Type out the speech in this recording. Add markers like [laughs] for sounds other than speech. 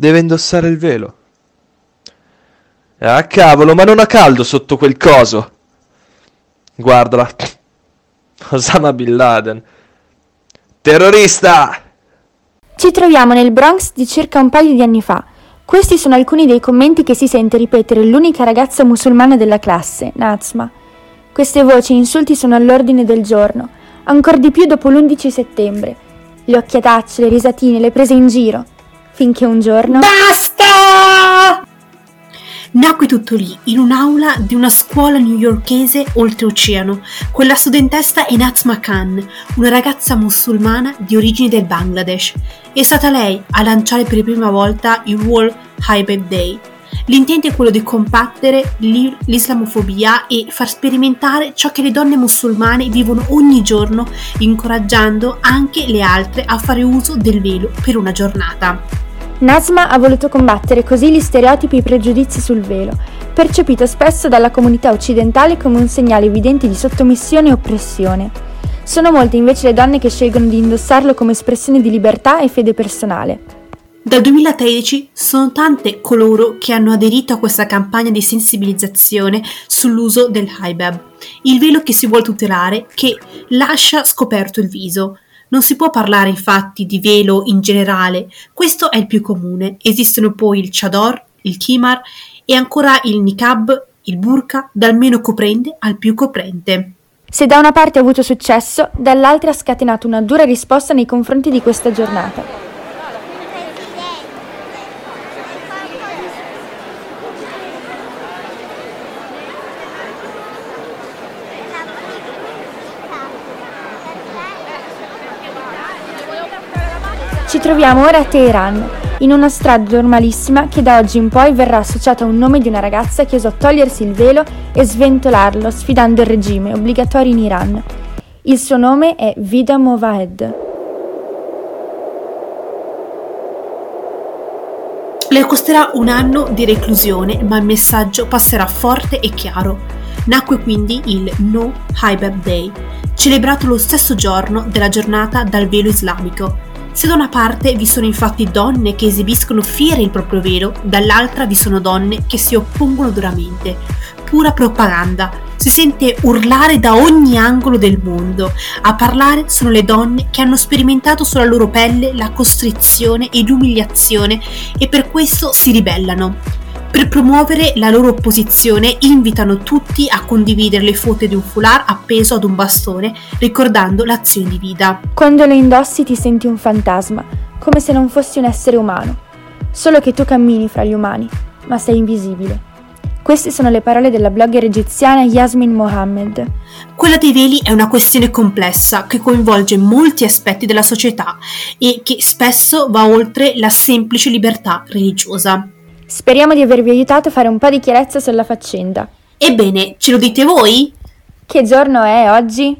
Deve indossare il velo. Ah, cavolo, ma non ha caldo sotto quel coso. Guardala. [laughs] Osama Bin Laden. Terrorista! Ci troviamo nel Bronx di circa un paio di anni fa. Questi sono alcuni dei commenti che si sente ripetere l'unica ragazza musulmana della classe, Nazma. Queste voci e insulti sono all'ordine del giorno, ancor di più dopo l'11 settembre. Le occhiatacce, le risatine, le prese in giro. Finché un giorno... Basta! Nacque tutto lì, in un'aula di una scuola newyorkese oltreoceano. Quella studentessa è Nazma Khan, una ragazza musulmana di origini del Bangladesh. È stata lei a lanciare per la prima volta il World Hijab Day. L'intento è quello di combattere l'islamofobia e far sperimentare ciò che le donne musulmane vivono ogni giorno, incoraggiando anche le altre a fare uso del velo per una giornata. Nasma ha voluto combattere così gli stereotipi e i pregiudizi sul velo, percepito spesso dalla comunità occidentale come un segnale evidente di sottomissione e oppressione. Sono molte invece le donne che scelgono di indossarlo come espressione di libertà e fede personale. Dal 2013 sono tante coloro che hanno aderito a questa campagna di sensibilizzazione sull'uso del hijab, il velo che si vuole tutelare, che lascia scoperto il viso. Non si può parlare infatti di velo in generale, questo è il più comune. Esistono poi il chador, il kimar e ancora il niqab, il burqa, dal meno coprente al più coprente. Se da una parte ha avuto successo, dall'altra ha scatenato una dura risposta nei confronti di questa giornata. Ci troviamo ora a Teheran, in una strada normalissima che da oggi in poi verrà associata a un nome di una ragazza che osò togliersi il velo e sventolarlo sfidando il regime obbligatorio in Iran. Il suo nome è Vida Movahed. Le costerà un anno di reclusione, ma il messaggio passerà forte e chiaro. Nacque quindi il No Hijab Day, celebrato lo stesso giorno della giornata dal velo islamico, se da una parte vi sono infatti donne che esibiscono fiere il proprio velo, dall'altra vi sono donne che si oppongono duramente. Pura propaganda. Si sente urlare da ogni angolo del mondo. A parlare sono le donne che hanno sperimentato sulla loro pelle la costrizione e l'umiliazione e per questo si ribellano. Per promuovere la loro opposizione invitano tutti a condividere le foto di un foulard appeso ad un bastone, ricordando l'azione di vita. Quando lo indossi ti senti un fantasma, come se non fossi un essere umano. Solo che tu cammini fra gli umani, ma sei invisibile. Queste sono le parole della blogger egiziana Yasmin Mohammed. Quella dei veli è una questione complessa che coinvolge molti aspetti della società e che spesso va oltre la semplice libertà religiosa. Speriamo di avervi aiutato a fare un po' di chiarezza sulla faccenda. Ebbene, ce lo dite voi? Che giorno è oggi?